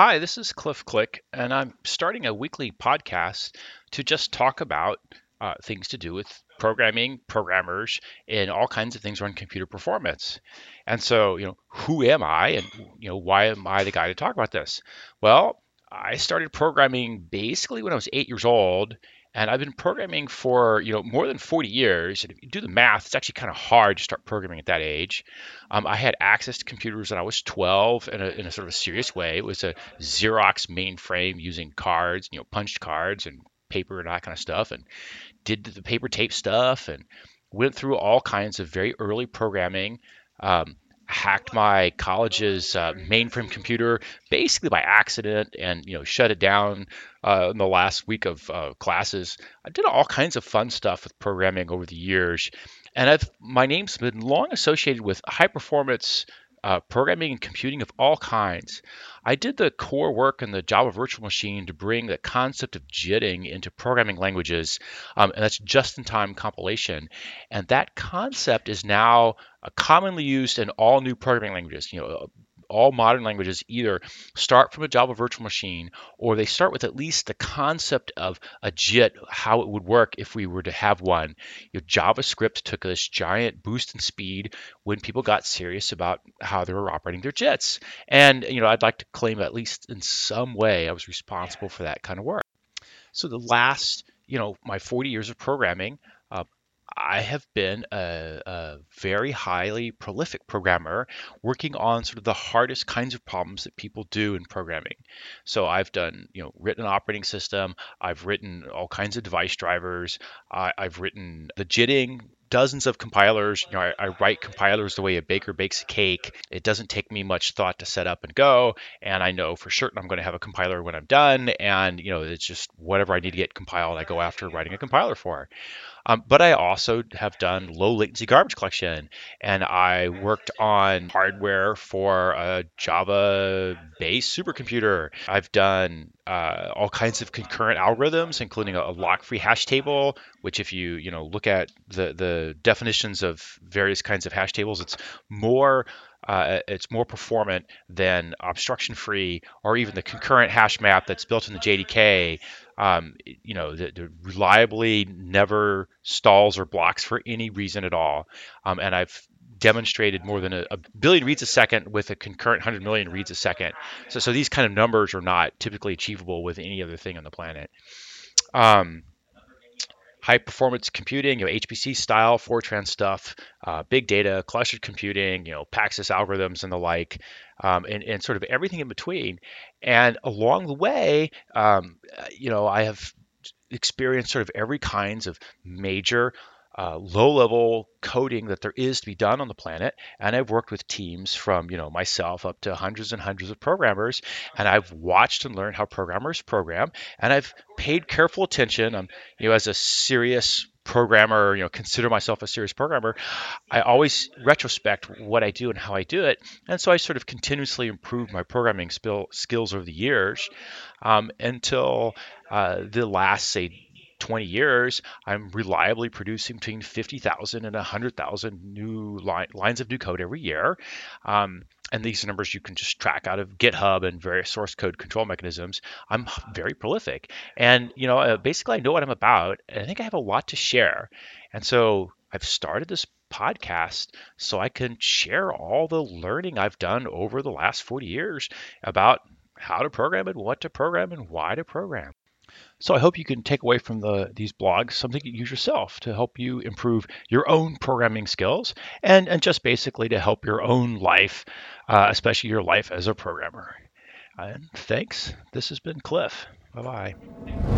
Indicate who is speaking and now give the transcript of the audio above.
Speaker 1: Hi, this is Cliff Click, and I'm starting a weekly podcast to just talk about uh, things to do with programming, programmers, and all kinds of things around computer performance. And so, you know, who am I, and you know, why am I the guy to talk about this? Well, I started programming basically when I was eight years old, and I've been programming for you know more than 40 years. And if you do the math, it's actually kind of hard to start programming at that age. Um, I had access to computers when I was 12 in a, in a sort of a serious way. It was a Xerox mainframe using cards, you know, punched cards and paper and that kind of stuff, and did the paper tape stuff and went through all kinds of very early programming. Um, hacked my college's uh, mainframe computer basically by accident and you know shut it down uh, in the last week of uh, classes. I did all kinds of fun stuff with programming over the years and I've, my name's been long associated with high performance uh, programming and computing of all kinds. I did the core work in the Java virtual machine to bring the concept of JITting into programming languages, um, and that's just-in-time compilation. And that concept is now uh, commonly used in all new programming languages. You know, all modern languages either start from a Java virtual machine or they start with at least the concept of a JIT, how it would work if we were to have one. JavaScript took this giant boost in speed when people got serious about how they were operating their JITs. And you know, I'd like to claim at least in some way I was responsible for that kind of work. So the last, you know, my 40 years of programming, uh, I have been a, a, very highly prolific programmer working on sort of the hardest kinds of problems that people do in programming. So I've done, you know, written an operating system, I've written all kinds of device drivers, I, have written the JITting dozens of compilers. You know, I, I, write compilers the way a baker bakes a cake. It doesn't take me much thought to set up and go, and I know for certain I'm going to have a compiler when I'm done. And you know, it's just whatever I need to get compiled, I go after writing a compiler for. Um, but I also have done low latency garbage collection, and I worked on hardware for a Java based supercomputer. I've done uh, all kinds of concurrent algorithms, including a, a lock-free hash table. Which, if you you know look at the the definitions of various kinds of hash tables, it's more uh, it's more performant than obstruction free or even the concurrent hash map that's built in the JDK. Um, you know, that reliably never stalls or blocks for any reason at all. Um, and I've demonstrated more than a, a, billion reads a second with a concurrent 100 million reads a second. So, so these kind of numbers are not typically achievable with any other thing on the planet. Um, high performance computing, you know, HPC style, Fortran stuff, uh, big data, clustered computing, you know, Paxos algorithms and the like, um, and, and sort of everything in between. And along the way, um, you know, I have experienced sort of every kinds of major uh, low level coding that there is to be done on the planet. And I've worked with teams from, you know, myself up to hundreds and hundreds of programmers. And I've watched and learned how programmers program. And I've paid careful attention. I'm, you know, as a serious programmer, you know, consider myself a serious programmer, I always retrospect what I do and how I do it. And so I sort of continuously improve my programming skills over the years um, until uh, the last, say, 20 years, I'm reliably producing between 50,000 and 100,000 new lines of new code every year. Um, and these numbers you can just track out of GitHub and various source code control mechanisms. I'm very prolific, and you know, uh, basically, I know what I'm about, I think I have a lot to share. And so I've started this podcast so I can share all the learning I've done over the last 40 years about how to program and what to program and why to program. So I hope you can take away from the these blogs something you use yourself to help you improve your own programming skills and, and just basically to help your own life, uh, especially your life as a programmer. And thanks. This has been Cliff. Bye bye.